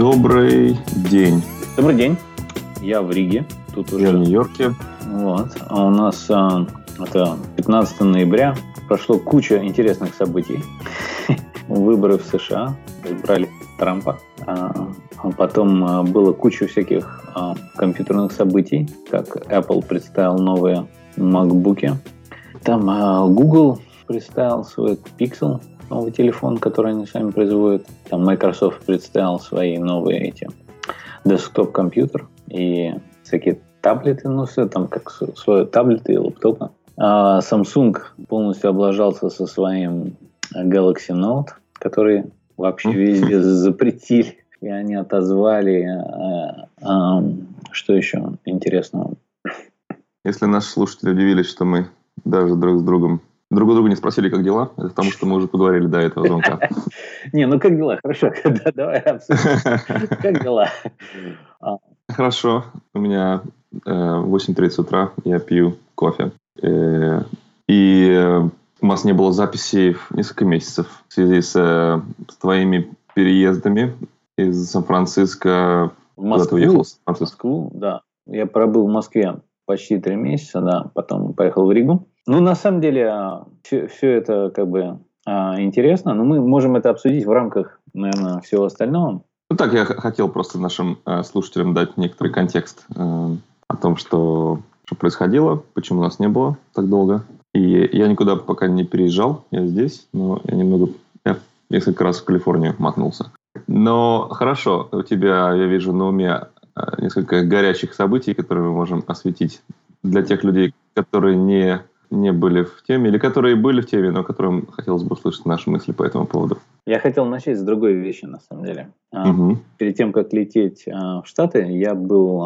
Добрый день. Добрый день. Я в Риге. Тут уже... Я в Нью-Йорке. Вот. А у нас а, это 15 ноября. Прошло куча интересных событий. Выборы в США. Избрали Трампа. А, а потом а, было куча всяких а, компьютерных событий, как Apple представил новые MacBook. Там а, Google представил свой Pixel, новый телефон, который они сами производят. Там Microsoft представил свои новые эти десктоп-компьютер и всякие таблеты, ну все там как свои таблеты и лаптопы. А Samsung полностью облажался со своим Galaxy Note, который вообще везде запретили. И они отозвали. А, а, что еще интересного? Если наши слушатели удивились, что мы даже друг с другом друг у друга не спросили, как дела, это потому что мы уже поговорили до этого звонка. Не, ну как дела? Хорошо, давай обсудим. Как дела? Хорошо. У меня 8.30 утра, я пью кофе. Э, и у нас не было записей в несколько месяцев в связи с, с твоими переездами из Сан-Франциско. В Москву? Уехал? В Москву, да. Я пробыл в Москве почти три месяца, да. Потом поехал в Ригу. Ну, на самом деле, все, все это как бы а, интересно, но мы можем это обсудить в рамках, наверное, всего остального. Ну так, я хотел просто нашим э, слушателям дать некоторый контекст э, о том, что, что происходило, почему нас не было так долго. И я никуда пока не переезжал, я здесь, но я немного, я несколько раз в Калифорнию мотнулся. Но хорошо, у тебя, я вижу, на уме несколько горячих событий, которые мы можем осветить для тех людей, которые не не были в теме, или которые были в теме, но которым хотелось бы услышать наши мысли по этому поводу? Я хотел начать с другой вещи, на самом деле. Угу. Перед тем, как лететь а, в Штаты, я был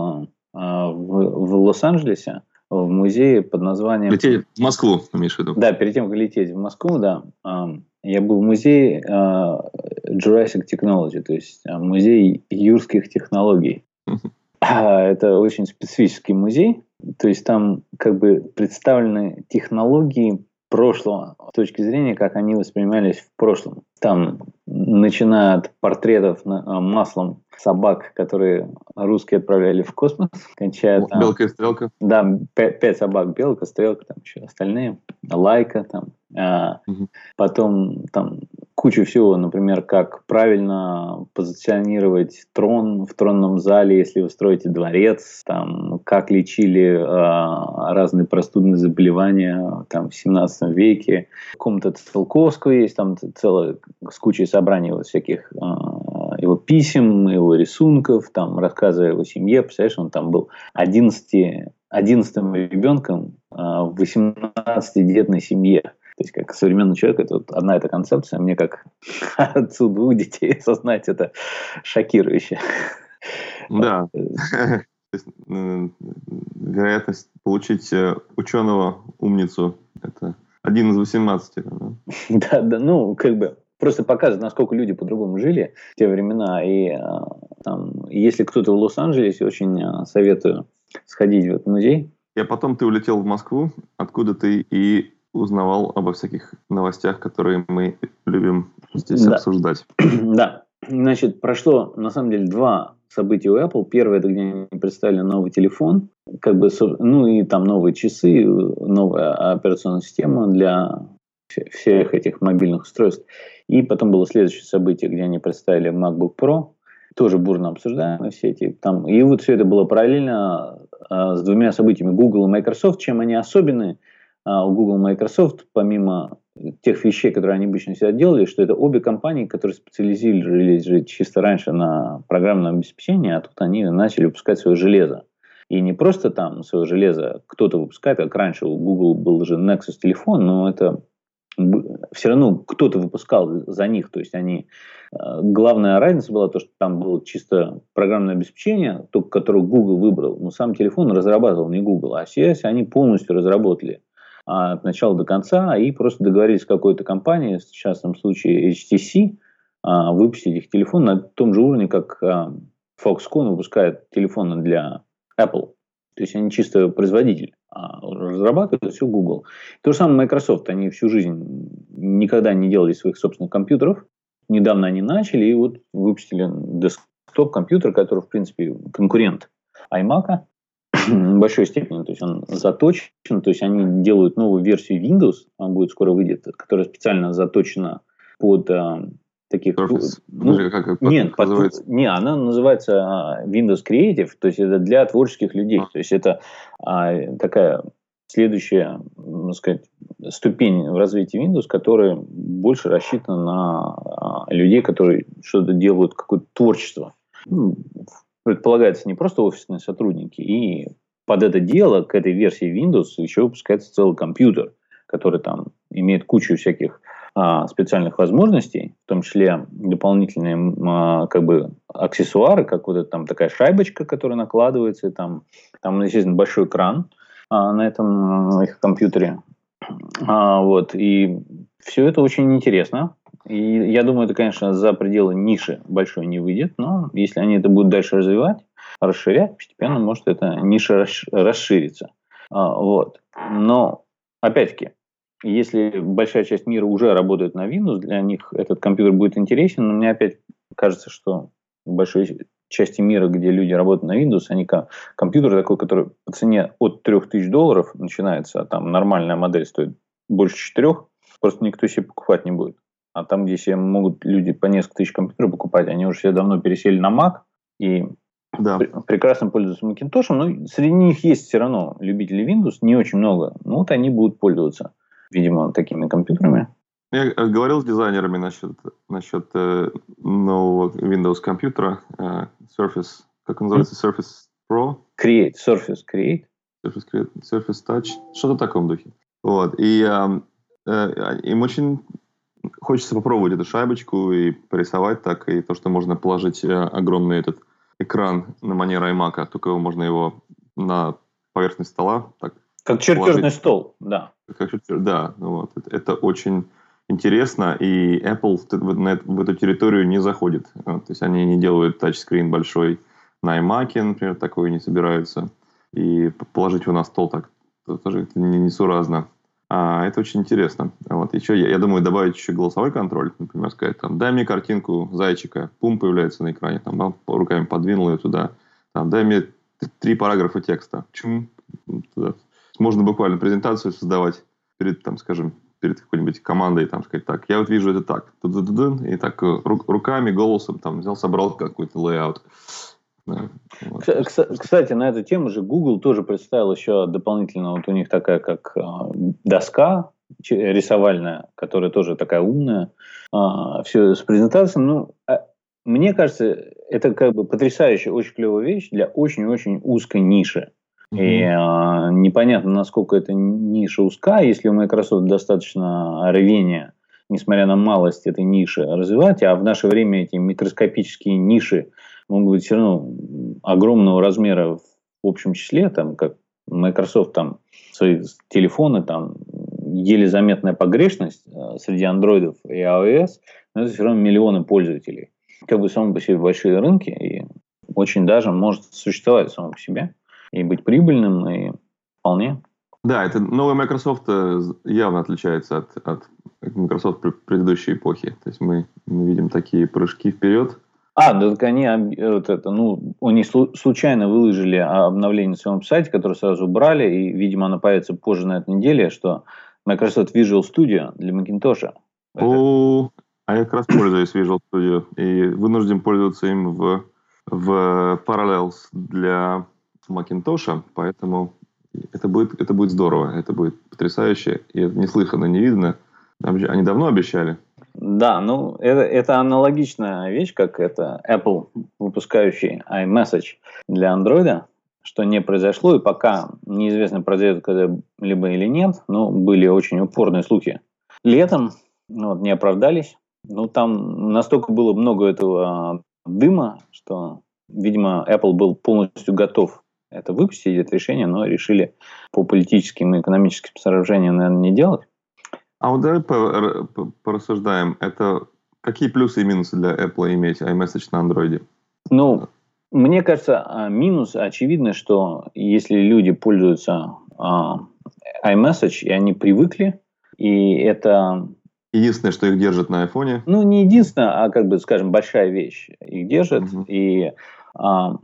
а, в, в Лос-Анджелесе, в музее под названием... Лететь в Москву, имеешь в виду? Да, перед тем, как лететь в Москву, да. Я был в музее Jurassic Technology, то есть музей юрских технологий. Это очень специфический музей, то есть там как бы представлены технологии прошлого с точки зрения, как они воспринимались в прошлом. Там, начиная от портретов а, маслом собак, которые русские отправляли в космос, кончая там... Белка и стрелка. Да, пять, пять собак, белка, стрелка, там еще остальные, лайка там. А, угу. Потом там кучу всего, например, как правильно позиционировать трон в тронном зале, если вы строите дворец, там, как лечили э, разные простудные заболевания там, в 17 веке. В каком-то Циолковского есть там целая с кучей собраний вот всяких э, его писем, его рисунков, там, рассказы о его семье. Представляешь, он там был 11, 11 ребенком э, в 18-детной семье. То есть, как современный человек, это вот одна эта концепция. Мне, как отцу двух детей, осознать это шокирующе. Да. Вероятность получить э, ученого умницу – это один из 18. Да, да, ну, как бы просто показывает, насколько люди по-другому жили в те времена. И э, там, если кто-то в Лос-Анджелесе, очень э, советую сходить в этот музей. А потом ты улетел в Москву, откуда ты и узнавал обо всяких новостях, которые мы любим здесь да. обсуждать. Да. Значит, прошло на самом деле два события у Apple. Первое, это где они представили новый телефон, как бы, ну и там новые часы, новая операционная система для всех этих мобильных устройств. И потом было следующее событие, где они представили MacBook Pro, тоже бурно обсуждаемые все эти там. И вот все это было параллельно э, с двумя событиями Google и Microsoft. Чем они особенные? А, у Google и Microsoft, помимо тех вещей, которые они обычно всегда делали, что это обе компании, которые специализировались же чисто раньше на программном обеспечении, а тут они начали выпускать свое железо. И не просто там свое железо кто-то выпускает, как раньше у Google был же Nexus телефон, но это все равно кто-то выпускал за них, то есть они... Э, главная разница была то, что там было чисто программное обеспечение, только которое Google выбрал, но сам телефон разрабатывал не Google, а CS они полностью разработали. а, от начала до конца и просто договорились с какой-то компанией, в частном случае HTC, а, выпустить их телефон на том же уровне, как а, Foxconn выпускает телефоны для Apple. То есть они чисто производитель, а разрабатывают все Google. То же самое Microsoft. Они всю жизнь никогда не делали своих собственных компьютеров. Недавно они начали и вот выпустили десктоп-компьютер, который, в принципе, конкурент iMac большой степени. То есть он заточен, то есть они делают новую версию Windows, она будет скоро выйдет, которая специально заточена под а, таких... Ну, как, как, нет, под, не, она называется а, Windows Creative, то есть это для творческих людей. А. То есть это а, такая следующая, можно сказать, ступень в развитии Windows, которая больше рассчитана на а, людей, которые что-то делают, какое-то творчество. Ну, предполагается не просто офисные сотрудники, и под это дело, к этой версии Windows еще выпускается целый компьютер, который там имеет кучу всяких а, специальных возможностей, в том числе дополнительные а, как бы аксессуары, как вот эта там такая шайбочка, которая накладывается, и там, там естественно, большой экран а, на этом их компьютере. А, вот, и все это очень интересно. И я думаю, это, конечно, за пределы ниши большой не выйдет, но если они это будут дальше развивать, расширять, постепенно может эта ниша расшириться. А, вот. Но, опять-таки, если большая часть мира уже работает на Windows, для них этот компьютер будет интересен, но мне опять кажется, что в большой части мира, где люди работают на Windows, они компьютер такой, который по цене от 3000 долларов начинается, а там нормальная модель стоит больше 4, просто никто себе покупать не будет. А там, где себе могут люди по несколько тысяч компьютеров покупать, они уже все давно пересели на Mac и да. прекрасно пользуются Macintosh, но среди них есть все равно любители Windows, не очень много. Ну, вот они будут пользоваться видимо, такими компьютерами. Я э, говорил с дизайнерами насчет, насчет э, нового Windows компьютера э, Surface, как он называется, Surface Pro? Create, Surface Create. Surface Create, Surface Touch, что-то в таком духе. Вот, и э, э, им очень хочется попробовать эту шайбочку и порисовать так, и то, что можно положить э, огромный этот экран на манер iMac, только можно его на поверхность стола так как чертежный положить. стол, да. Как чертеж, да, вот. Это, это очень интересно, и Apple в, в эту территорию не заходит. То есть они не делают тачскрин большой на iMac, например, такой не собираются. И положить его на стол так тоже не несуразно. А, это очень интересно. Вот. Еще, я, я думаю, добавить еще голосовой контроль. Например, сказать, там, дай мне картинку зайчика, пум появляется на экране, там, руками подвинул ее туда. Там, дай мне три параграфа текста. Чум, туда можно буквально презентацию создавать перед, там, скажем, перед какой-нибудь командой, там, сказать, так, я вот вижу это так, и так э, руками, голосом, там, взял, собрал какой-то layout. Да, вот. Кстати, на эту тему же Google тоже представил еще дополнительно, вот у них такая как а, доска рисовальная, которая тоже такая умная, а, все с презентацией. Ну, а, мне кажется, это как бы потрясающая, очень клевая вещь для очень-очень узкой ниши. И э, непонятно, насколько эта ниша узка. Если у Microsoft достаточно рвения, несмотря на малость этой ниши, развивать, а в наше время эти микроскопические ниши могут быть все равно огромного размера в общем числе, там, как Microsoft там свои телефоны, там еле заметная погрешность э, среди андроидов и iOS, но это все равно миллионы пользователей. Как бы само по себе большие рынки, и очень даже может существовать само по себе и быть прибыльным, и вполне. Да, это новый Microsoft э, явно отличается от, от Microsoft предыдущей эпохи. То есть мы, мы видим такие прыжки вперед. А, да так они вот это, ну, они случайно выложили обновление на своем сайте, которое сразу убрали, и, видимо, оно появится позже на этой неделе, что Microsoft Visual Studio для Macintosh. О, а я как раз пользуюсь Visual Studio и вынужден пользоваться им в, в Parallels для Макинтоша, поэтому это будет, это будет здорово, это будет потрясающе, и это неслыханно, не видно. Они давно обещали. Да, ну это, это аналогичная вещь, как это Apple, выпускающий iMessage для Android, что не произошло, и пока неизвестно, произойдет когда-либо или нет, но были очень упорные слухи. Летом ну, вот, не оправдались. Ну, там настолько было много этого дыма, что, видимо, Apple был полностью готов это выпустить, это решение, но решили по политическим и экономическим соображениям, наверное, не делать. А вот давай порассуждаем. Это какие плюсы и минусы для Apple иметь iMessage на Android? Ну, мне кажется, а, минус очевидно, что если люди пользуются а, iMessage, и они привыкли, и это Единственное, что их держит на айфоне. Ну, не единственное, а как бы, скажем, большая вещь их держит. Угу. И а,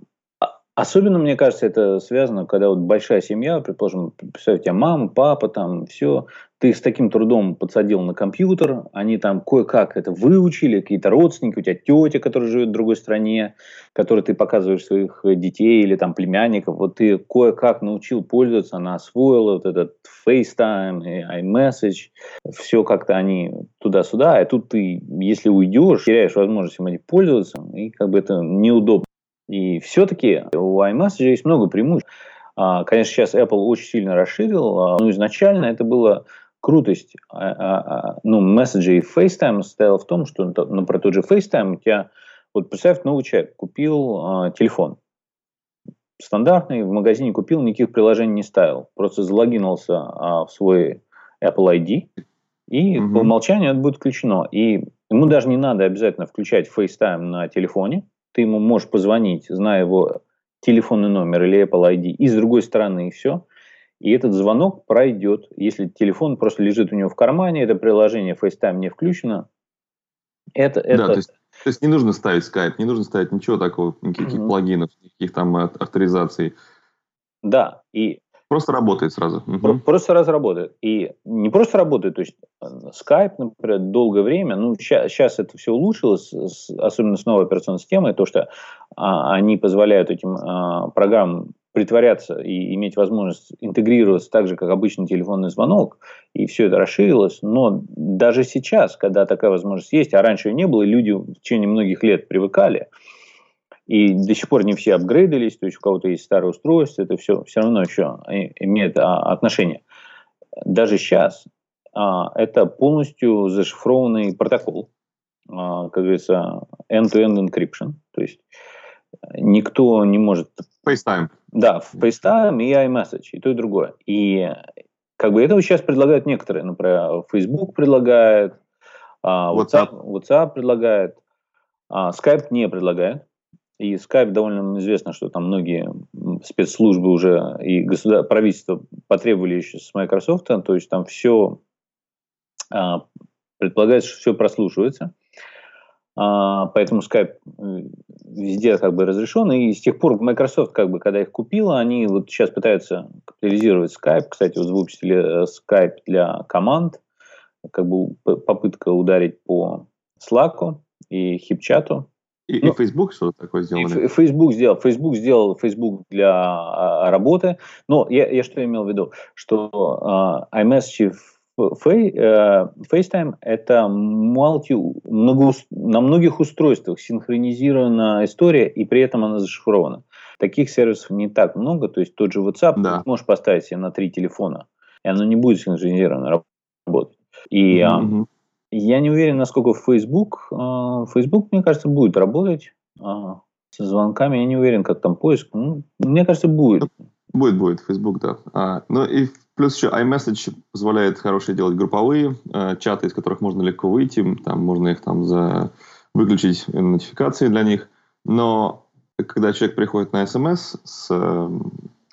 Особенно, мне кажется, это связано, когда вот большая семья, предположим, представьте, тебя мама, папа, там, все, ты с таким трудом подсадил на компьютер, они там кое-как это выучили, какие-то родственники, у тебя тетя, которая живет в другой стране, которой ты показываешь своих детей или там племянников, вот ты кое-как научил пользоваться, она освоила вот этот FaceTime, iMessage, все как-то они туда-сюда, а тут ты, если уйдешь, теряешь возможность им пользоваться, и как бы это неудобно. И все-таки у iMessage есть много преимуществ. А, конечно, сейчас Apple очень сильно расширил, а, но изначально это было крутость а, ну, месседжей FaceTime состояла в том, что, ну, про тот же FaceTime у тебя, вот представь, новый человек купил телефон, стандартный, в магазине купил, никаких приложений не ставил. Просто залогинился в свой Apple ID, и mm-hmm. по умолчанию это будет включено. И ему даже не надо обязательно включать FaceTime на телефоне ты ему можешь позвонить, зная его телефонный номер или Apple ID, и с другой стороны, и все. И этот звонок пройдет. Если телефон просто лежит у него в кармане, это приложение FaceTime не включено. Это, это... Да, то есть, то есть не нужно ставить Skype, не нужно ставить ничего такого, никаких mm-hmm. плагинов, никаких там авторизаций. Да, и Просто работает сразу. Угу. Просто сразу работает. И не просто работает, то есть э, Skype, например, долгое время, ну, сейчас, это все улучшилось, с, особенно с новой операционной системой, то, что а, они позволяют этим а, программам притворяться и иметь возможность интегрироваться так же, как обычный телефонный звонок, и все это расширилось. Но даже сейчас, когда такая возможность есть, а раньше ее не было, и люди в течение многих лет привыкали, и до сих пор не все апгрейдились, то есть у кого-то есть старое устройство, это все все равно еще имеет а, отношение. Даже сейчас а, это полностью зашифрованный протокол, а, как говорится, end-to-end encryption, то есть никто не может... FaceTime. Да, FaceTime и iMessage, и то, и другое. И как бы этого сейчас предлагают некоторые, например, Facebook предлагает, а, WhatsApp, WhatsApp, WhatsApp предлагает, а, Skype не предлагает. И Skype довольно известно, что там многие спецслужбы уже и государ... правительство потребовали еще с Microsoft, то есть там все а, предполагается, что все прослушивается. А, поэтому Skype э, везде как бы разрешен. И с тех пор Microsoft, как бы, когда их купила, они вот сейчас пытаются капитализировать Skype. Кстати, вот выпустили э, Skype для команд. Как бы попытка ударить по Slack и HipChat. И, ну, и Facebook что-то такое сделали? Facebook сделал. Facebook сделал Facebook для а, работы. Но я, я что имел в виду? Что а, iMessage э, FaceTime это multi, много, на многих устройствах синхронизирована история, и при этом она зашифрована. Таких сервисов не так много, то есть тот же WhatsApp да. ты можешь поставить себе на три телефона, и оно не будет синхронизировано работать. И mm-hmm. Я не уверен, насколько Facebook. А, Facebook, мне кажется, будет работать а, со звонками. Я не уверен, как там поиск. Ну, мне кажется, будет. Будет, будет. Facebook, да. А, ну и плюс еще iMessage позволяет хорошие делать групповые а, чаты, из которых можно легко выйти. Там можно их там за выключить нотификации для них. Но когда человек приходит на SMS с э,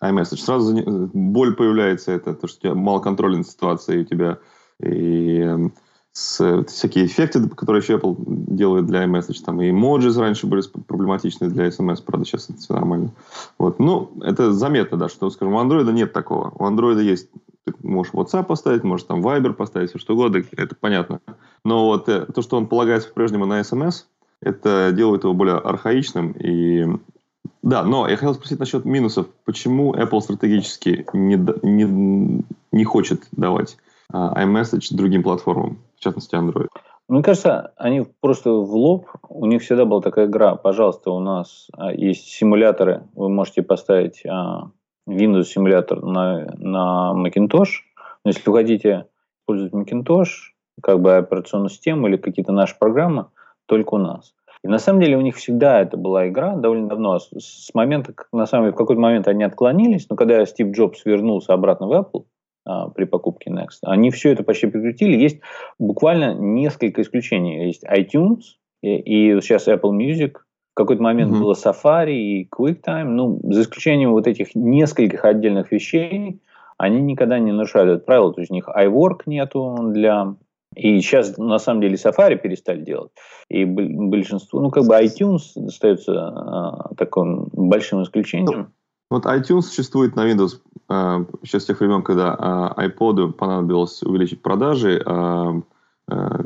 iMessage, сразу боль появляется, это то, что у тебя мало контроля над ситуацией, у тебя и с, всякие эффекты, которые еще Apple делает для iMessage, там и эмоджи раньше были проблематичны для SMS, правда, сейчас это все нормально. Вот. Ну, это заметно, да, что, скажем, у Android нет такого. У Android есть, ты можешь WhatsApp поставить, можешь там Viber поставить, все что угодно, это понятно. Но вот э, то, что он полагается по-прежнему на SMS, это делает его более архаичным и да, но я хотел спросить насчет минусов. Почему Apple стратегически не, не, не хочет давать iMessage другим платформам, в частности Android? Мне кажется, они просто в лоб, у них всегда была такая игра, пожалуйста, у нас а, есть симуляторы, вы можете поставить а, Windows симулятор на, на Macintosh, но если вы хотите использовать Macintosh, как бы операционную систему или какие-то наши программы, только у нас. И на самом деле у них всегда это была игра довольно давно. С, момента, на самом деле, в какой-то момент они отклонились, но когда Стив Джобс вернулся обратно в Apple, а, при покупке Next. Они все это почти прекратили. Есть буквально несколько исключений. Есть iTunes и, и сейчас Apple Music. В какой-то момент mm-hmm. было Safari и QuickTime. Ну, за исключением вот этих нескольких отдельных вещей, они никогда не нарушают это правило. То есть у них iWork нету для И сейчас, на самом деле, Safari перестали делать. И большинство, ну, как бы iTunes остается а, таким большим исключением. Вот iTunes существует на Windows а, еще с тех времен, когда а, iPod понадобилось увеличить продажи. А, а,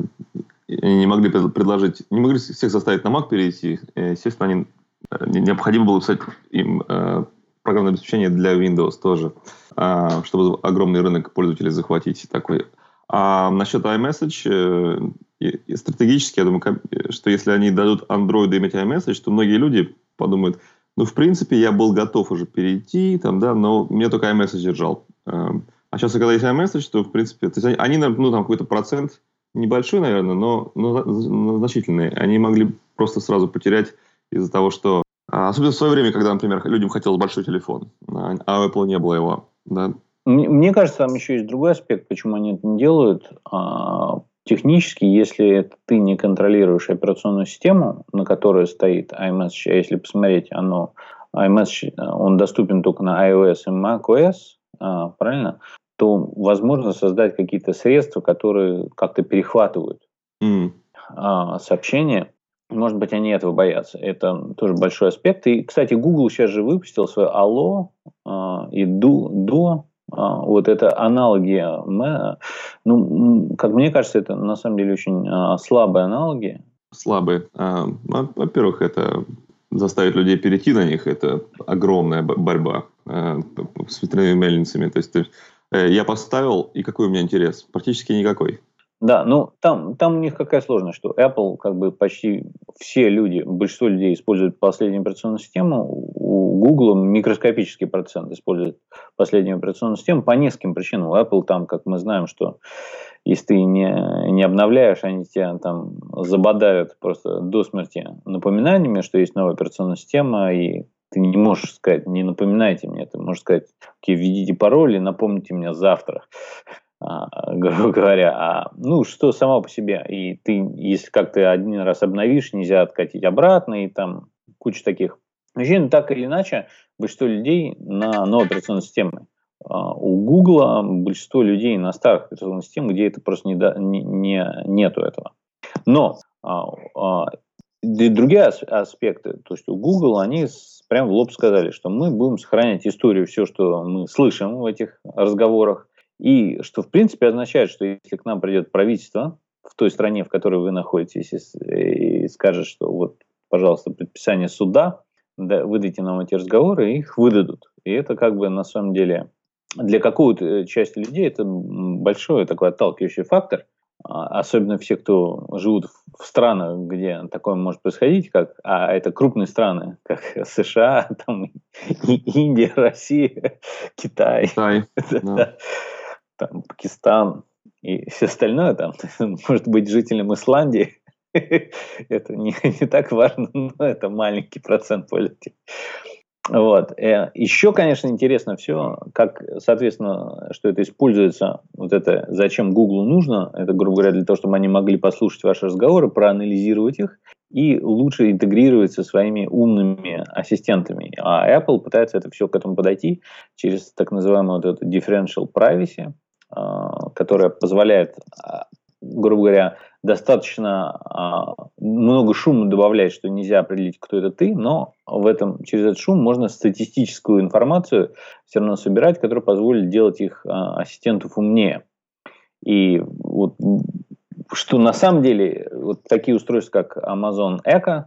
они не могли предложить, не могли всех заставить на Mac перейти. Естественно, они, э, необходимо было писать им э, программное обеспечение для Windows тоже, э, чтобы огромный рынок пользователей захватить такой. А насчет iMessage, э, стратегически, я думаю, что если они дадут Android иметь iMessage, то многие люди подумают, ну, в принципе, я был готов уже перейти, там, да, но мне только iMessage держал. Эм, а сейчас, когда есть iMessage, то, в принципе, то есть они, ну, там какой-то процент небольшой, наверное, но, но, значительный. Они могли просто сразу потерять из-за того, что... А, особенно в свое время, когда, например, людям хотелось большой телефон, а, а у Apple не было его. Да? Мне, мне кажется, там еще есть другой аспект, почему они это не делают. Технически, если ты не контролируешь операционную систему, на которой стоит iMessage, а если посмотреть, оно iMessage, он доступен только на iOS и macOS, а, правильно? то возможно создать какие-то средства, которые как-то перехватывают mm. сообщения. Может быть, они этого боятся. Это тоже большой аспект. И, кстати, Google сейчас же выпустил свое Allo а, и а, вот это аналоги. Ну, как мне кажется, это на самом деле очень а, слабые аналоги. Слабые. А, во-первых, это заставить людей перейти на них, это огромная борьба а, с ветряными мельницами. То есть Э, я поставил, и какой у меня интерес? Практически никакой. Да, ну там, там у них какая сложность, что Apple, как бы почти все люди, большинство людей используют последнюю операционную систему, у Google микроскопический процент использует последнюю операционную систему по нескольким причинам. У Apple там, как мы знаем, что если ты не, не обновляешь, они тебя там забодают просто до смерти напоминаниями, что есть новая операционная система, и ты не можешь сказать, не напоминайте мне, ты можешь сказать, окей, введите пароль и напомните мне завтра, грубо говоря. А, ну, что само по себе. И ты, если как то один раз обновишь, нельзя откатить обратно, и там куча таких вещей. Так или иначе, большинство людей на новой операционной системе. А, у Гугла большинство людей на старых операционных системах, где это просто не, не, не, нету этого. Но а, а, другие аспекты, то есть у Google, они прямо в лоб сказали, что мы будем сохранять историю, все, что мы слышим в этих разговорах, и что в принципе означает, что если к нам придет правительство в той стране, в которой вы находитесь, и скажет, что вот, пожалуйста, предписание суда, да, выдайте нам эти разговоры, их выдадут. И это как бы на самом деле для какой-то части людей это большой такой отталкивающий фактор – а, особенно все, кто живут в странах, где такое может происходить, как, а это крупные страны, как США, там, Индия, Россия, Китай, Китай да. Там, Пакистан и все остальное, там, может быть жителем Исландии, это не, не так важно, но это маленький процент пользователей. Вот. Э, Еще, конечно, интересно все, как, соответственно, что это используется, вот это, зачем Google нужно, это, грубо говоря, для того, чтобы они могли послушать ваши разговоры, проанализировать их и лучше интегрировать со своими умными ассистентами. А Apple пытается это все к этому подойти через так называемую вот эту differential privacy, которая позволяет а, грубо говоря, достаточно а, много шума добавлять, что нельзя определить, кто это ты, но в этом, через этот шум можно статистическую информацию все равно собирать, которая позволит делать их ассистентов умнее. И вот что на самом деле вот такие устройства, как Amazon Echo,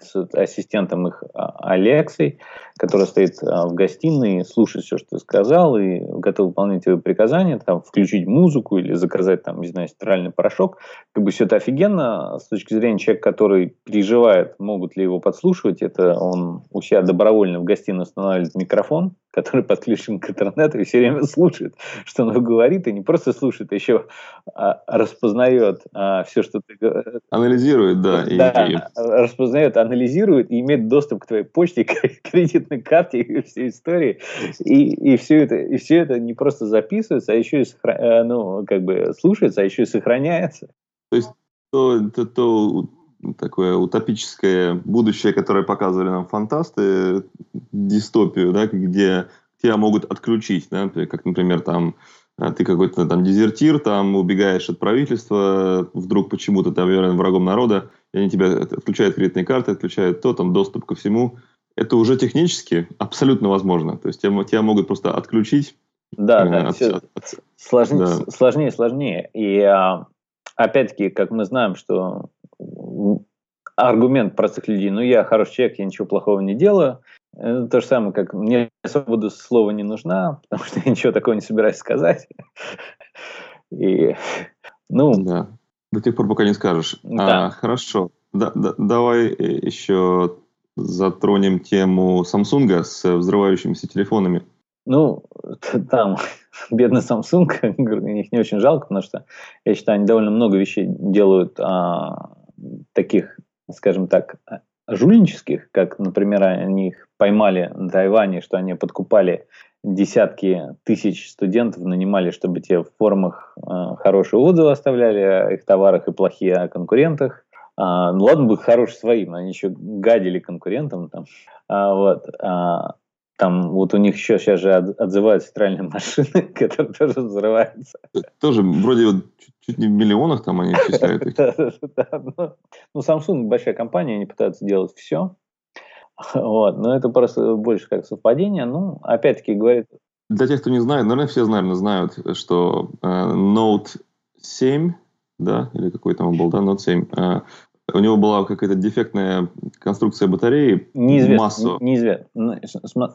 с ассистентом их Алексой, который стоит а, в гостиной, слушает все, что ты сказал, и готов выполнять твои приказания, там, включить музыку или заказать, там, не знаю, стиральный порошок. Как бы все это офигенно с точки зрения человека, который переживает, могут ли его подслушивать. Это он у себя добровольно в гостиной устанавливает микрофон, который подключен к интернету и все время слушает, что он говорит, и не просто слушает, а еще а, распознает а, все, что ты. Анализирует, да. Да, и... распознает, анализирует и имеет доступ к твоей почте, к кредитной карте и всей истории. И, и, все это, и все это не просто записывается, а еще и сохра... Э, ну, как бы слушается, а еще и сохраняется. То есть то, то, то такое утопическое будущее, которое показывали нам фантасты, дистопию, да, где тебя могут отключить, да, как, например, там ты какой-то там дезертир, там убегаешь от правительства, вдруг почему-то ты объявлен врагом народа, и они тебя отключают кредитные карты, отключают то, там доступ ко всему. Это уже технически абсолютно возможно. То есть тебя, тебя могут просто отключить. Да, да, от, все от, сложнее, да. сложнее, сложнее. И а, опять-таки, как мы знаем, что аргумент простых людей, ну я хороший человек, я ничего плохого не делаю, то же самое, как мне свобода слова не нужна, потому что я ничего такого не собираюсь сказать. И, ну... Да. До тех пор, пока не скажешь. Да. А, хорошо. Да, да, давай еще затронем тему Samsung с взрывающимися телефонами. Ну, там бедный Samsung, их не очень жалко, потому что я считаю, они довольно много вещей делают а, таких, скажем так, жульнических, как, например, они их поймали на Тайване, что они подкупали десятки тысяч студентов, нанимали, чтобы те в формах э, хорошие отзывы оставляли о их товарах и плохие о конкурентах. А, ну ладно бы хорошие своим, они еще гадили конкурентам там. А, вот. А, там вот у них еще сейчас же отзывают стиральные машины, которые тоже взрываются. Тоже вроде вот чуть, чуть не в миллионах там они исчисляют их. Ну, Samsung большая компания, они пытаются делать все. Вот, но это просто больше как совпадение. Ну, опять-таки говорит... Для тех, кто не знает, наверное, все, наверное, знают, что э, Note 7, да, или какой там он был, да, Note 7, э, у него была какая-то дефектная конструкция батареи. Неизвестно. Массу. Неизвестно. Ну,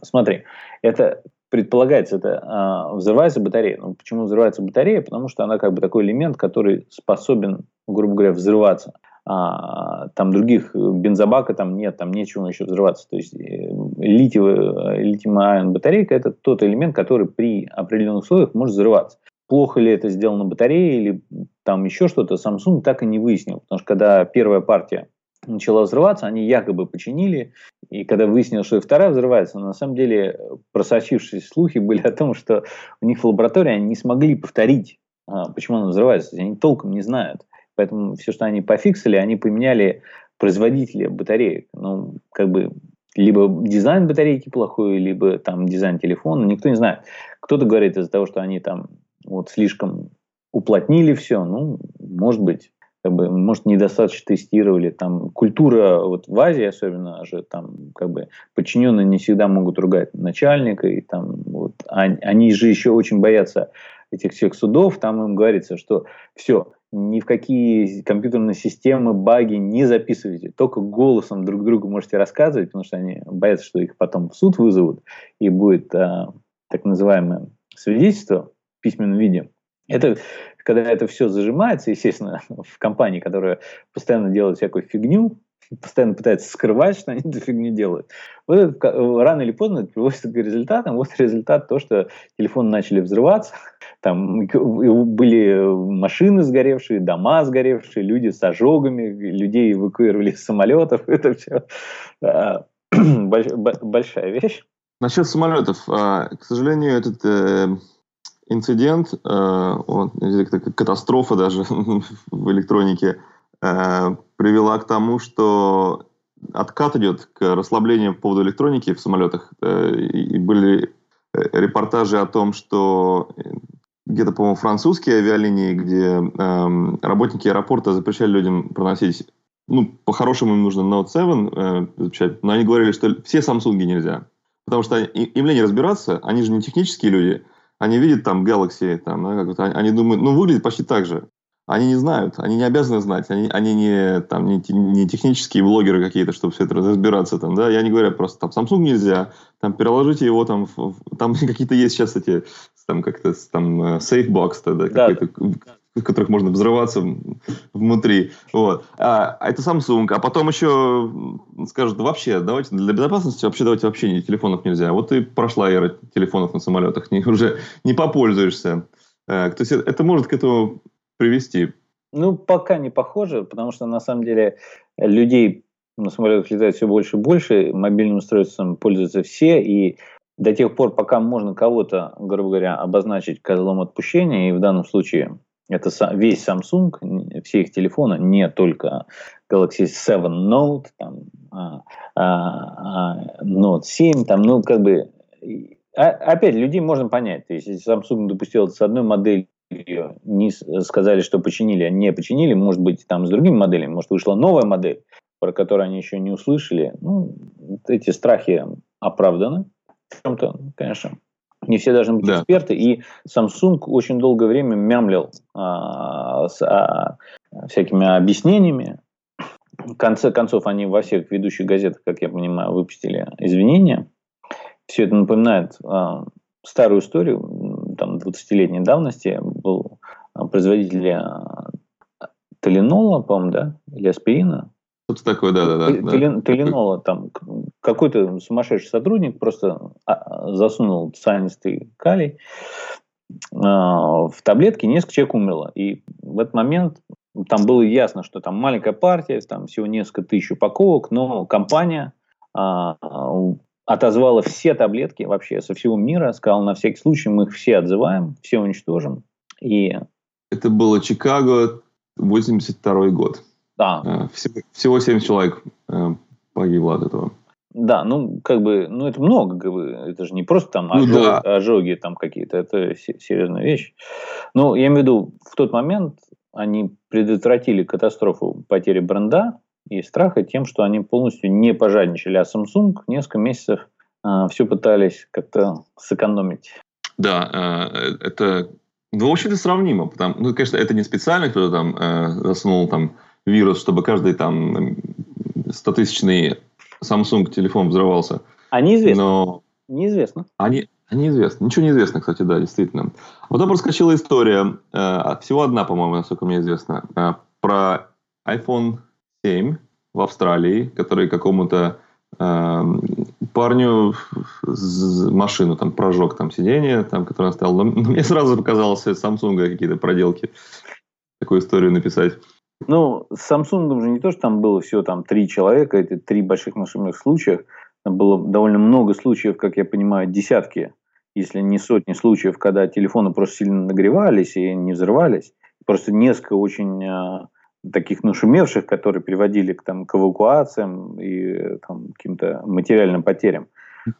смотри, это предполагается, это а, взрывается батарея. Ну, почему взрывается батарея? Потому что она как бы такой элемент, который способен, грубо говоря, взрываться. А, там других бензобака там нет, там нечего еще взрываться. То есть э, литиевая, литиевая батарейка это тот элемент, который при определенных условиях может взрываться плохо ли это сделано батареей или там еще что-то, Samsung так и не выяснил. Потому что когда первая партия начала взрываться, они якобы починили, и когда выяснилось, что и вторая взрывается, на самом деле просочившиеся слухи были о том, что у них в лаборатории они не смогли повторить, а, почему она взрывается. Они толком не знают. Поэтому все, что они пофиксили, они поменяли производителя батареек. Ну, как бы либо дизайн батарейки плохой, либо там дизайн телефона, никто не знает. Кто-то говорит из-за того, что они там вот слишком уплотнили все, ну, может быть, как бы, может, недостаточно тестировали. Там культура вот в Азии особенно же там как бы подчиненные не всегда могут ругать начальника, и там вот они, они же еще очень боятся этих всех судов, там им говорится, что все, ни в какие компьютерные системы, баги не записывайте, только голосом друг другу можете рассказывать, потому что они боятся, что их потом в суд вызовут, и будет а, так называемое свидетельство в письменном виде. Это когда это все зажимается, естественно, в компании, которая постоянно делает всякую фигню, постоянно пытается скрывать, что они эту фигню делают. Вот это, рано или поздно это приводит к результатам. Вот результат то, что телефоны начали взрываться, там были машины сгоревшие, дома сгоревшие, люди с ожогами, людей эвакуировали из самолетов. Это все а, большая вещь. Насчет самолетов. А, к сожалению, этот э, инцидент, э, он, катастрофа даже в электронике, э, привела к тому, что откат идет к расслаблению по поводу электроники в самолетах. Э, и были репортажи о том, что где-то, по-моему, французские авиалинии, где э, работники аэропорта запрещали людям проносить, ну, по-хорошему им нужно Note 7 э, запрещать, но они говорили, что все Samsung нельзя. Потому что им ли не разбираться, они же не технические люди, они видят там Galaxy, там, да, как они думают, ну, выглядит почти так же. Они не знают, они не обязаны знать, они, они не, там, не, не технические блогеры какие-то, чтобы все это разбираться. Там, да? Я не говорю просто, там, Samsung нельзя, там, переложите его, там, в, там какие-то есть сейчас эти, там, как-то, там, э, safebox, да, да, какой-то, в которых можно взрываться внутри. Вот. А, а это Samsung. А потом еще скажут, вообще, давайте для безопасности вообще давайте вообще не, телефонов нельзя. Вот и прошла эра телефонов на самолетах. Не, уже не попользуешься. А, то есть это может к этому привести. Ну, пока не похоже, потому что на самом деле людей на самолетах летает все больше и больше, мобильным устройством пользуются все, и до тех пор, пока можно кого-то, грубо говоря, обозначить козлом отпущения, и в данном случае это весь Samsung, все их телефоны, не только Galaxy 7 Note, там, а, а, а, Note 7, там, ну, как бы а, опять, людей можно понять. То есть, если Samsung допустил это с одной моделью, не сказали, что починили, а не починили, может быть, там с другими моделями, может, вышла новая модель, про которую они еще не услышали. Ну, эти страхи оправданы в чем-то, конечно. Не все должны быть да. эксперты. И Samsung очень долгое время мямлил а, с а, всякими объяснениями. В конце концов, они во всех ведущих газетах, как я понимаю, выпустили извинения. Все это напоминает а, старую историю, там, 20-летней давности. Был производитель а, Теленола, по-моему, да, или аспирина, что-то такое, да-да-да. Теленола там какой-то сумасшедший сотрудник просто а, засунул цианистый калий а, в таблетки, несколько человек умерло. И в этот момент там было ясно, что там маленькая партия, там всего несколько тысяч упаковок, но компания а, отозвала все таблетки вообще со всего мира, сказала, на всякий случай мы их все отзываем, все уничтожим. И... Это было Чикаго, 82 год. Да. Э, всего, всего 7 человек э, погибло от этого. Да, ну, как бы, ну, это много, как бы, это же не просто там ожоги, ну, да. ожоги там какие-то, это серьезная вещь. Но я имею в виду, в тот момент они предотвратили катастрофу потери бренда и страха тем, что они полностью не пожадничали, а Samsung несколько месяцев э, все пытались как-то сэкономить. Да, э, это, ну, в общем-то, сравнимо. Потому, ну, конечно, это не специально кто-то там э, засунул там вирус, чтобы каждый там 100-тысячный Samsung телефон взрывался. А неизвестно. Но... Неизвестно. Они, неизвестно. Ничего не известно, кстати, да, действительно. Потом проскочила история, э, всего одна, по-моему, насколько мне известно, э, про iPhone 7 в Австралии, который какому-то э, парню машину там прожег там сиденье, там, которое он стоял. Но, но мне сразу показалось Samsung какие-то проделки. Такую историю написать. Ну, с Samsung же не то, что там было всего там три человека, эти три больших машинных случаях. Там было довольно много случаев, как я понимаю, десятки, если не сотни случаев, когда телефоны просто сильно нагревались и не взрывались. Просто несколько очень э, таких нашумевших, которые приводили к, там, к эвакуациям и там, каким-то материальным потерям.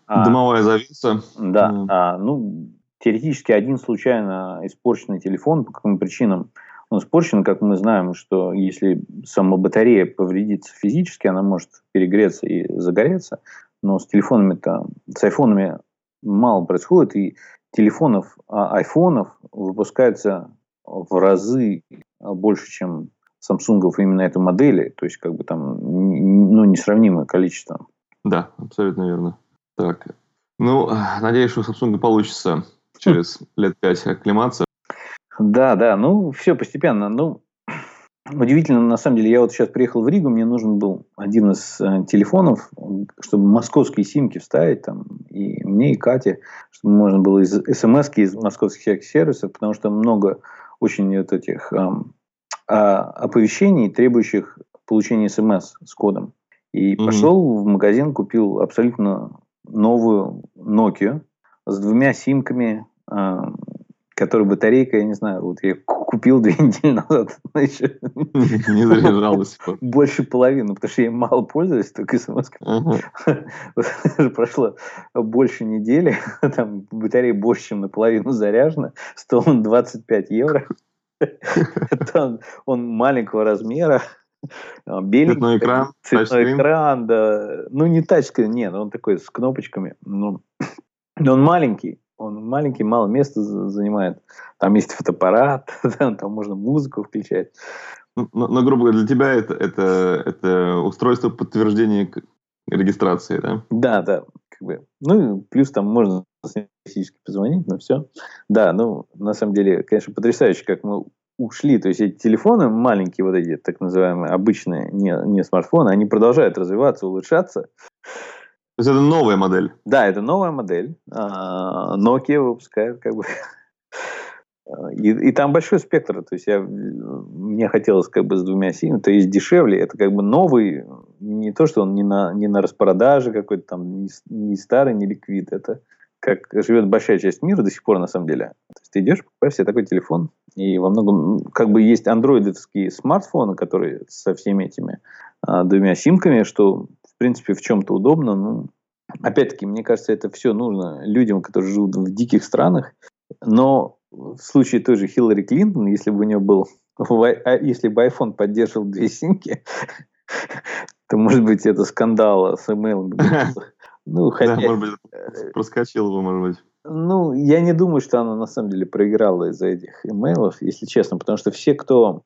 А, Дымовая завеса. Да. Mm. А, ну, теоретически один случайно испорченный телефон по каким причинам – он испорчен, как мы знаем, что если сама батарея повредится физически, она может перегреться и загореться, но с телефонами-то, с айфонами мало происходит, и телефонов, а айфонов выпускается в разы больше, чем самсунгов именно этой модели, то есть как бы там ну, несравнимое количество. Да, абсолютно верно. Так, ну, надеюсь, что у Samsung получится через лет пять акклиматься да, да, ну, все постепенно. Ну, удивительно, на самом деле, я вот сейчас приехал в Ригу, мне нужен был один из э, телефонов, чтобы московские симки вставить там, и мне, и Кате, чтобы можно было из смс из московских сервисов, потому что много очень вот этих э, оповещений, требующих получения смс с кодом. И mm-hmm. пошел в магазин, купил абсолютно новую Nokia с двумя симками, который батарейка, я не знаю, вот я купил две недели назад, она еще не заряжалась. Больше половины, потому что я мало пользуюсь, только смс Прошло больше недели, там батарея больше, чем наполовину заряжена, стоил он 25 евро. Он маленького размера, беленький. Цветной экран. Цветной экран, да. Ну, не тачка, нет, он такой с кнопочками. Ну, он маленький, он маленький, мало места занимает. Там есть фотоаппарат, там, там можно музыку включать. Ну, но, но, грубо говоря, для тебя это, это, это устройство подтверждения регистрации, да? Да, да. Как бы. Ну, плюс там можно физически позвонить, но все. Да, ну, на самом деле, конечно, потрясающе, как мы ушли. То есть эти телефоны маленькие, вот эти так называемые обычные, не, не смартфоны, они продолжают развиваться, улучшаться. То есть это новая модель? Да, это новая модель. А, Nokia выпускает как бы. И, и там большой спектр. То есть я, мне хотелось как бы с двумя синями. То есть дешевле. Это как бы новый. Не то, что он не на, не на распродаже какой-то там, не, не старый, не ликвид. Это как живет большая часть мира до сих пор на самом деле. То есть ты идешь, покупаешь себе такой телефон, и во многом как бы есть андроидовские смартфоны, которые со всеми этими а, двумя симками, что в принципе, в чем-то удобно. Ну, опять-таки, мне кажется, это все нужно людям, которые живут в диких странах. Но в случае той же Хиллари Клинтон, если бы у нее был, а если бы iPhone поддерживал две симки, то, может быть, это скандал с email. Ну, хотя... Да, может быть, проскочил бы, может быть. Ну, я не думаю, что она на самом деле проиграла из-за этих имейлов, если честно, потому что все, кто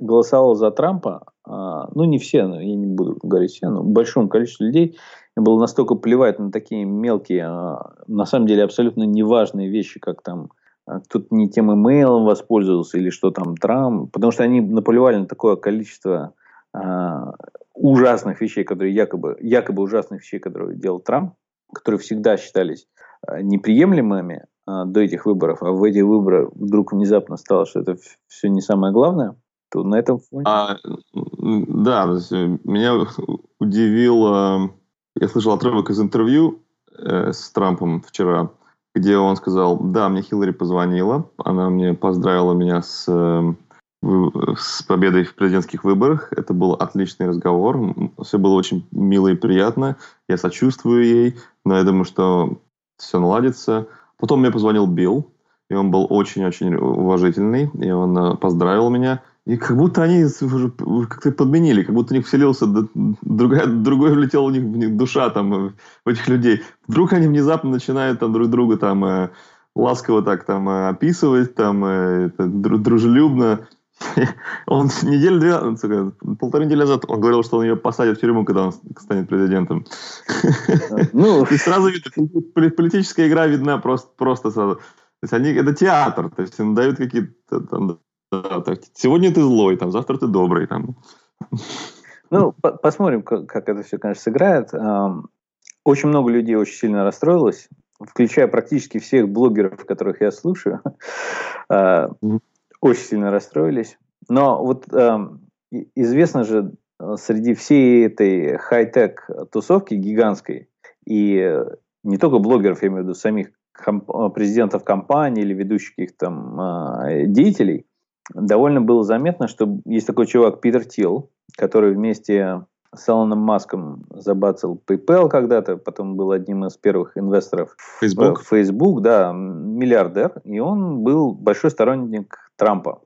голосовал за Трампа, ну не все, но я не буду говорить все, но большому количеству людей было настолько плевать на такие мелкие, а, на самом деле абсолютно неважные вещи, как там а, кто-то не тем имейлом воспользовался или что там Трамп, потому что они наплевали на такое количество ужасных вещей, которые якобы, якобы ужасных вещей, которые делал Трамп, которые всегда считались неприемлемыми а, до этих выборов, а в эти выборы вдруг внезапно стало, что это все не самое главное, то на этом фоне... А, да, меня удивило... Я слышал отрывок из интервью э, с Трампом вчера, где он сказал, да, мне Хиллари позвонила, она мне поздравила меня с, э, с победой в президентских выборах. Это был отличный разговор, все было очень мило и приятно. Я сочувствую ей, но я думаю, что все наладится. Потом мне позвонил Билл, и он был очень-очень уважительный, и он э, поздравил меня. И как будто они уже как-то подменили, как будто у них вселился, другая, другой влетел у них, в них душа там, э, в этих людей. Вдруг они внезапно начинают там друг друга там э, ласково так там описывать, там дружелюбно. Он неделю, две, полторы недели назад он говорил, что он ее посадит в тюрьму, когда он станет президентом. Ну, и сразу видно, политическая игра видна просто, просто сразу. То есть они, это театр, то есть им дают какие-то там, да, так, сегодня ты злой, там, завтра ты добрый. Там. Ну, по посмотрим, как, как это все, конечно, сыграет. Очень много людей очень сильно расстроилось, включая практически всех блогеров, которых я слушаю. А, очень сильно расстроились. Но вот э, известно же э, среди всей этой хай-тек тусовки гигантской, и не только блогеров, я имею в виду самих комп- э, президентов компаний или ведущих их там э, деятелей, довольно было заметно, что есть такой чувак Питер Тилл, который вместе с Элоном Маском забацал PayPal когда-то, потом был одним из первых инвесторов Facebook. в Facebook, да, миллиардер, и он был большой сторонник Трампа.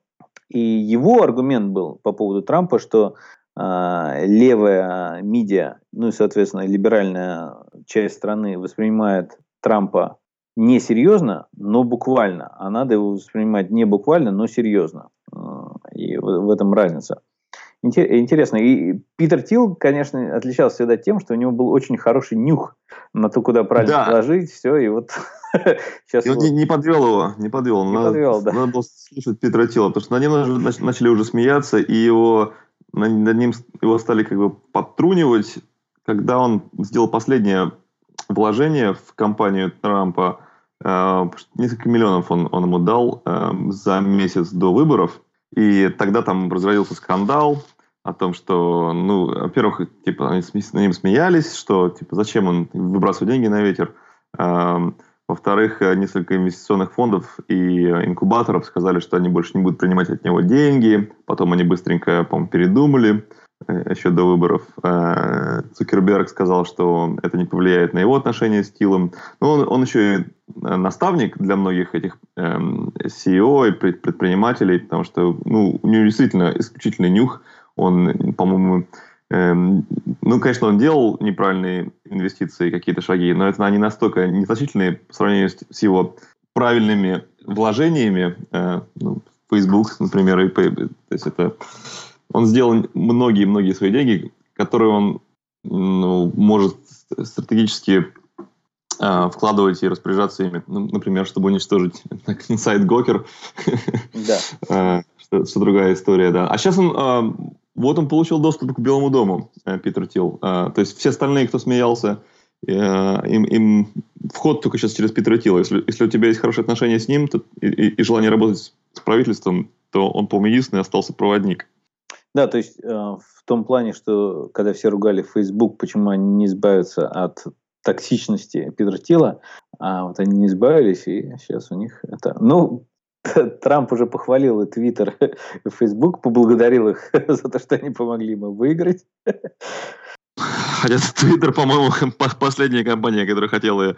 И его аргумент был по поводу Трампа, что э, левая медиа, ну и, соответственно, либеральная часть страны воспринимает Трампа не серьезно, но буквально. А надо его воспринимать не буквально, но серьезно. И в, этом разница. Интересно. И Питер Тил, конечно, отличался всегда тем, что у него был очень хороший нюх на то, куда правильно да. положить, все, и вот сейчас... И он не, не подвел его, не подвел. Не надо, подвел, да. Надо было слушать Питера Тила, потому что на нем начали уже смеяться, и его, над ним его стали как бы подтрунивать, когда он сделал последнее вложение в компанию Трампа, э, несколько миллионов он, он ему дал э, за месяц до выборов, и тогда там разразился скандал о том, что, ну, во-первых, типа, они на ним смеялись, что, типа, зачем он выбрасывает деньги на ветер. Во-вторых, несколько инвестиционных фондов и инкубаторов сказали, что они больше не будут принимать от него деньги. Потом они быстренько, по-моему, передумали еще до выборов. Э, Цукерберг сказал, что это не повлияет на его отношения с Тилом. Но он, он еще и э, наставник для многих этих эм, CEO и предпринимателей, потому что ну, у него действительно исключительный нюх. Он, по-моему, эм, ну, конечно, он делал неправильные инвестиции, какие-то шаги, но это они настолько незначительные по сравнению с, с его правильными вложениями. Э, ну, Facebook, например, и, то есть это он сделал многие-многие свои деньги, которые он ну, может стратегически э, вкладывать и распоряжаться ими. Ну, например, чтобы уничтожить сайт Гокер. Да. Э, что, что другая история, да. А сейчас он, э, вот он получил доступ к Белому дому, э, Питер Тилл. Э, то есть все остальные, кто смеялся, э, им, им вход только сейчас через Питера Тилла. Если, если у тебя есть хорошие отношения с ним то, и, и, и желание работать с правительством, то он, по-моему, единственный остался проводник. Да, то есть э, в том плане, что когда все ругали Facebook, почему они не избавятся от токсичности Питера Тила, а вот они не избавились, и сейчас у них это... Ну, Трамп уже похвалил и Твиттер, и Фейсбук, поблагодарил их за то, что они помогли ему выиграть. Хотя Твиттер, по-моему, последняя компания, которая хотела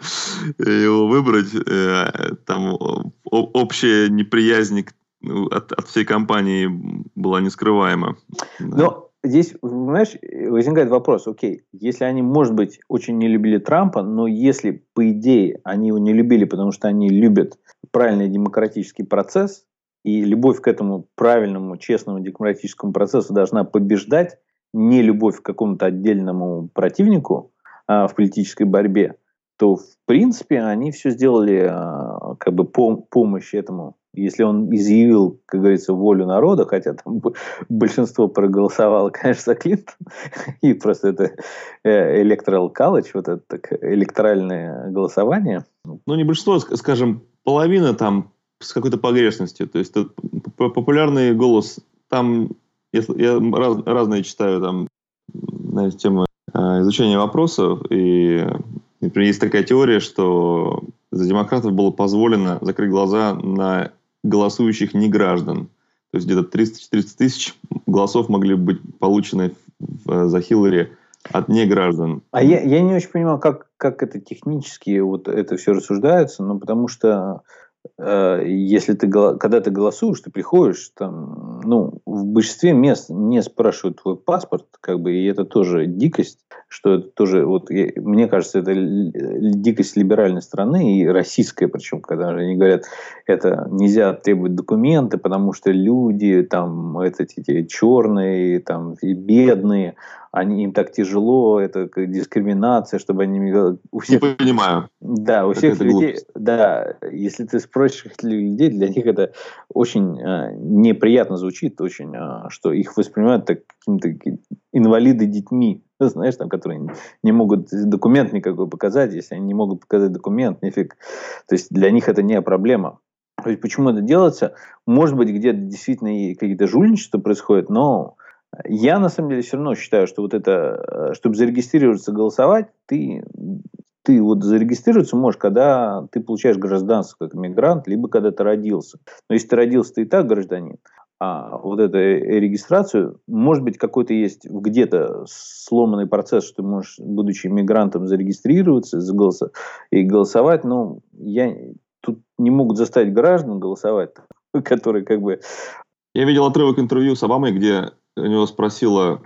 его выбрать, э, там общая неприязнь ну, от, от всей компании была нескрываема. Но здесь, понимаешь, возникает вопрос, окей, если они, может быть, очень не любили Трампа, но если, по идее, они его не любили, потому что они любят правильный демократический процесс, и любовь к этому правильному, честному демократическому процессу должна побеждать не любовь к какому-то отдельному противнику а, в политической борьбе, то в принципе они все сделали а, как бы по помощь этому. Если он изъявил, как говорится, волю народа, хотя там большинство проголосовало, конечно, за Клинтон, и просто это э, electoral college, вот это так, электоральное голосование. Ну, не большинство, скажем, половина там с какой-то погрешностью. То есть популярный голос там, если, я раз, разные читаю там на тему э, изучения вопросов, и например, есть такая теория, что за демократов было позволено закрыть глаза на голосующих не граждан. То есть где-то 300-400 тысяч голосов могли быть получены в, за Хиллари от неграждан. А я, я не очень понимаю, как, как это технически вот это все рассуждается, ну, потому что Э, если ты, когда ты голосуешь, ты приходишь, там, ну, в большинстве мест не спрашивают твой паспорт, как бы, и это тоже дикость, что это тоже, вот, мне кажется, это дикость либеральной страны и российская, причем, когда они говорят, это нельзя требовать документы, потому что люди, там, это эти черные, там, и бедные, они, им так тяжело, это дискриминация, чтобы они... У всех, Не понимаю. Да, у всех людей... Да, если ты спросишь людей, для них это очень э, неприятно звучит, очень, э, что их воспринимают так какими-то инвалиды детьми, знаешь, там, которые не могут документ никакой показать, если они не могут показать документ, нифиг. То есть для них это не проблема. То есть почему это делается? Может быть, где-то действительно какие-то жульничества происходят, но я, на самом деле, все равно считаю, что вот это, э, чтобы зарегистрироваться, голосовать, ты, ты вот зарегистрироваться можешь, когда ты получаешь гражданство как мигрант, либо когда ты родился. Но если ты родился, ты и так гражданин. А вот эту э, регистрацию, может быть, какой-то есть где-то сломанный процесс, что ты можешь, будучи мигрантом, зарегистрироваться и голосовать, но я тут не могут заставить граждан голосовать, которые как бы... Я видел отрывок интервью с Обамой, где у него спросила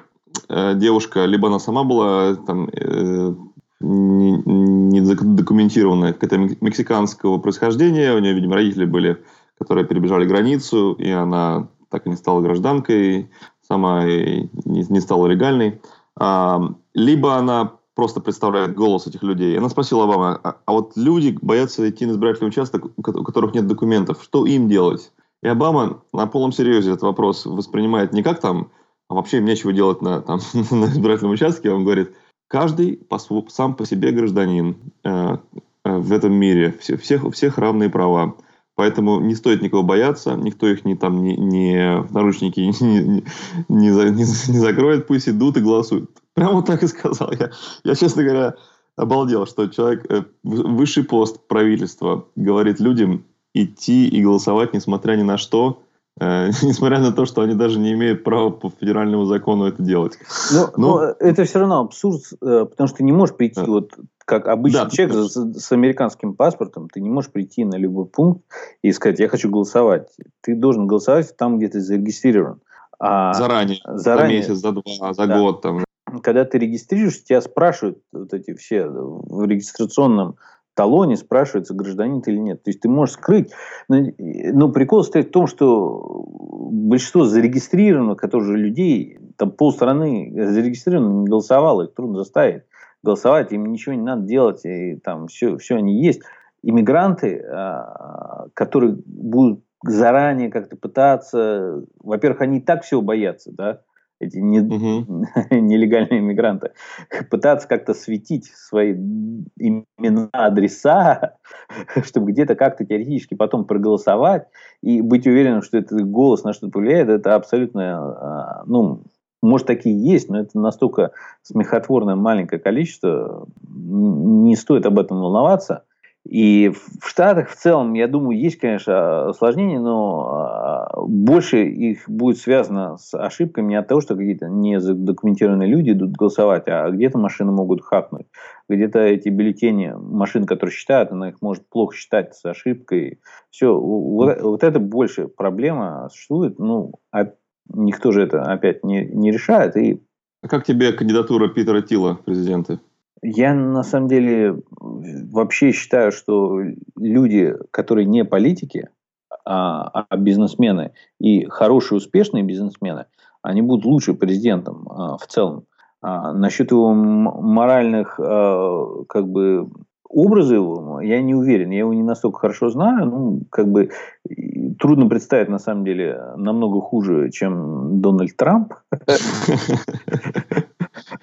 э, девушка, либо она сама была там э, не, не документированная, какая-то мексиканского происхождения, у нее, видимо, родители были, которые перебежали границу, и она так и не стала гражданкой, сама не стала легальной. А, либо она просто представляет голос этих людей. Она спросила Обама, а, а вот люди боятся идти на избирательный участок, у которых нет документов, что им делать? И Обама на полном серьезе этот вопрос воспринимает не как там, а вообще им нечего делать на, там, на избирательном участке. Он говорит, каждый по, сам по себе гражданин э, э, в этом мире. Все, всех, у всех равные права. Поэтому не стоит никого бояться, никто их не, там, не, не в наручники не, не, не, не, не закроет, пусть идут и голосуют. Прямо так и сказал. Я, я честно говоря, обалдел, что человек, э, высший пост правительства говорит людям, идти и голосовать, несмотря ни на что, э, несмотря на то, что они даже не имеют права по федеральному закону это делать. Но, ну, но, но это все равно абсурд, э, потому что ты не можешь прийти да. вот как обычный да, человек с, с американским паспортом, ты не можешь прийти на любой пункт и сказать, я хочу голосовать. Ты должен голосовать там, где ты зарегистрирован. А заранее, заранее, за месяц, за два, за да. год. Там. Когда ты регистрируешь, тебя спрашивают вот эти все в регистрационном талоне спрашивается, гражданин ты или нет. То есть ты можешь скрыть. Но, но прикол стоит в том, что большинство зарегистрированных, которые же людей, там полстраны зарегистрировано, не голосовало, их трудно заставить голосовать, им ничего не надо делать, и там все, все они есть. Иммигранты, а, которые будут заранее как-то пытаться, во-первых, они и так всего боятся, да, эти не, угу. нелегальные иммигранты, пытаться как-то светить свои имена, адреса, чтобы где-то как-то теоретически потом проголосовать и быть уверенным, что этот голос на что-то влияет, это абсолютно, а, ну, может, такие есть, но это настолько смехотворное маленькое количество, не стоит об этом волноваться. И в Штатах в целом, я думаю, есть, конечно, осложнения, но а, больше их будет связано с ошибками не от того, что какие-то незадокументированные люди идут голосовать, а где-то машины могут хакнуть. Где-то эти бюллетени машин, которые считают, она их может плохо считать с ошибкой. Все, вот, вот это больше проблема существует. Ну, а никто же это опять не, не решает. И... А как тебе кандидатура Питера Тила в президенты? Я на самом деле вообще считаю, что люди, которые не политики, а, а бизнесмены и хорошие, успешные бизнесмены, они будут лучше президентом а, в целом. А, насчет его моральных а, как бы образа его, я не уверен, я его не настолько хорошо знаю, ну, как бы трудно представить, на самом деле, намного хуже, чем Дональд Трамп.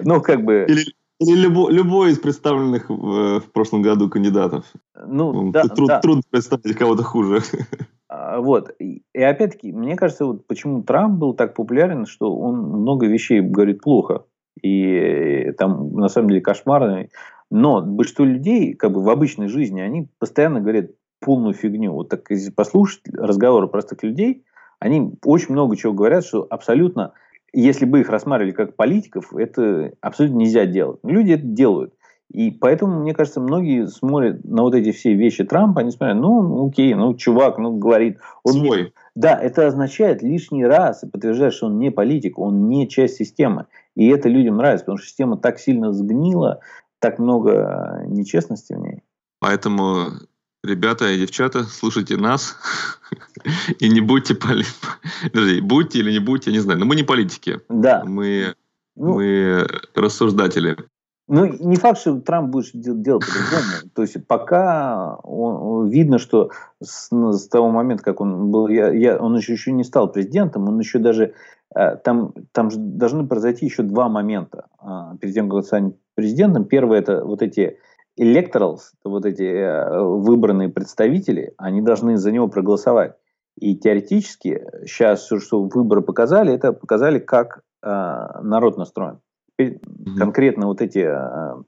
Ну, как бы... Или, или любо, любой из представленных в, в прошлом году кандидатов. Ну, да, труд, да. Трудно представить кого-то хуже. А, вот. И опять-таки, мне кажется, вот почему Трамп был так популярен, что он много вещей говорит плохо. И там, на самом деле, кошмарный. Но большинство людей, как бы в обычной жизни, они постоянно говорят полную фигню. Вот так, если послушать разговоры простых людей, они очень много чего говорят, что абсолютно если бы их рассматривали как политиков, это абсолютно нельзя делать. Люди это делают. И поэтому, мне кажется, многие смотрят на вот эти все вещи Трампа, они смотрят, ну, окей, ну, чувак, ну, говорит. Он Свой. Не... Да, это означает лишний раз и подтверждает, что он не политик, он не часть системы. И это людям нравится, потому что система так сильно сгнила, так много нечестности в ней. Поэтому ребята и девчата, слушайте нас и не будьте поли... Подожди, будьте или не будьте, я не знаю. Но мы не политики. Да. Мы, ну, мы рассуждатели. Ну, не факт, что Трамп будет делать по-другому. То есть, пока он, видно, что с, с того момента, как он был, я, я, он еще, еще не стал президентом, он еще даже, э, там, там же должны произойти еще два момента э, перед тем, как он станет президентом. Первое, это вот эти electorals, вот эти э, выбранные представители, они должны за него проголосовать. И теоретически сейчас все, что выборы показали, это показали, как э, народ настроен. Mm-hmm. Конкретно вот эти, э,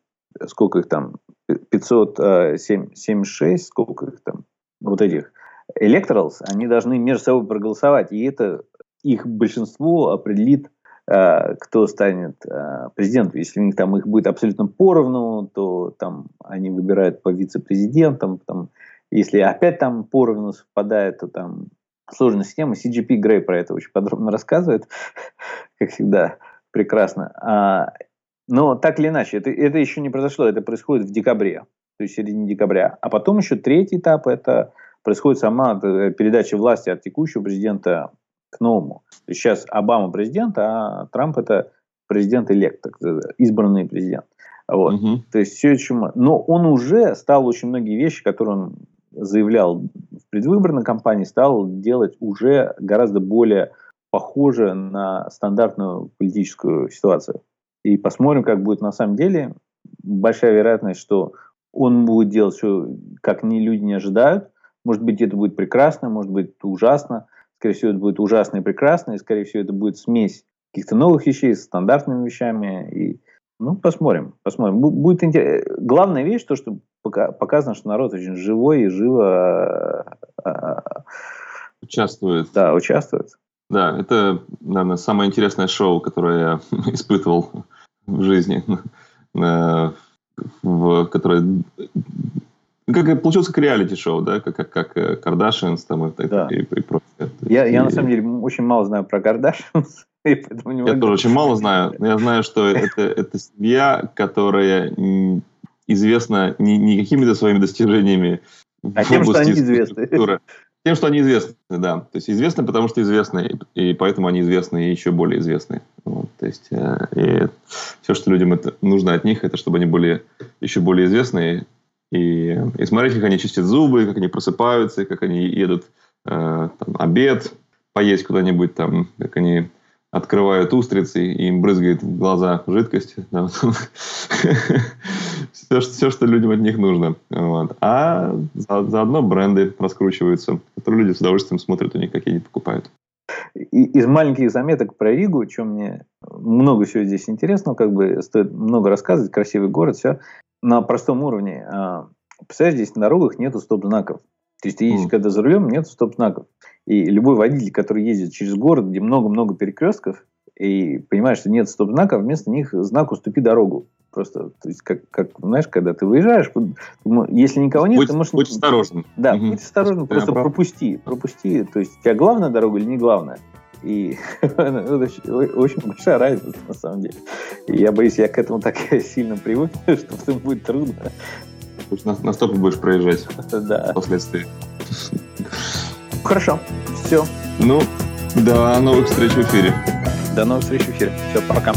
сколько их там, 576, сколько их там, вот этих electorals, они должны между собой проголосовать. И это их большинство определит Э, кто станет э, президентом. Если у них там их будет абсолютно поровну, то там они выбирают по вице-президентам. Там, если опять там поровну совпадает, то там сложная система. CGP Грей про это очень подробно рассказывает, как всегда, прекрасно. А, но так или иначе, это, это еще не произошло, это происходит в декабре, то есть в середине декабря. А потом еще третий этап, это происходит сама э, передача власти от текущего президента к новому. Сейчас Обама президент, а Трамп это президент-элект, избранный президент. Вот. Угу. То есть все еще... Но он уже стал очень многие вещи, которые он заявлял в предвыборной кампании, стал делать уже гораздо более похоже на стандартную политическую ситуацию. И посмотрим, как будет на самом деле. Большая вероятность, что он будет делать все, как не люди не ожидают. Может быть, это будет прекрасно, может быть, ужасно. Скорее всего, это будет ужасно и прекрасно, и, скорее всего, это будет смесь каких-то новых вещей с стандартными вещами. И, ну, посмотрим, посмотрим. Будет интересно. Главная вещь, то, что показано, что народ очень живой и живо а, а, участвует. Да, участвует. Да, это, наверное, самое интересное шоу, которое я испытывал в жизни, в которое как получилось как реалити-шоу, да, как, как, как Кардашинс там и, да. и, и, и прочее. Я, и... я на самом деле очень мало знаю про Кардашинс. Я тоже очень мало знаю. Но я знаю, что это, это семья, которая известна не, не какими-то своими достижениями а тем, что они известны. Тем, что они известны, да. То есть известны, потому что известны, и поэтому они известны и еще более известны. Вот, то есть э, и все, что людям это, нужно от них, это чтобы они были еще более известны, и, и смотреть, как они чистят зубы, как они просыпаются, как они едут э, там, обед, поесть куда-нибудь там, как они открывают устрицы, и им брызгает в глаза жидкость. Да. все, все, что людям от них нужно. Вот. А за, заодно бренды раскручиваются, которые люди с удовольствием смотрят у них, какие они покупают. Из маленьких заметок про Ригу, чем мне много всего здесь интересного, как бы стоит много рассказывать, красивый город, все на простом уровне. А, Представляешь, здесь на дорогах нету стоп-знаков. То есть ты едешь, mm. когда за рулем, нет стоп-знаков. И любой водитель, который ездит через город, где много-много перекрестков, и понимаешь, что нет стоп-знаков, вместо них знак «Уступи дорогу». Просто, то есть, как, как знаешь, когда ты выезжаешь, если никого нет, будь, ты можешь... Будь осторожен. Да, угу. будь осторожен, просто прав. пропусти, пропусти. То есть, у тебя главная дорога или не главная? И это очень большая разница, на самом деле. И я боюсь, я к этому так сильно привык, что потом будет трудно. На, на стопы будешь проезжать. Да. Впоследствии. Хорошо. Все. Ну, до новых встреч в эфире. До новых встреч в эфире. Все, пока.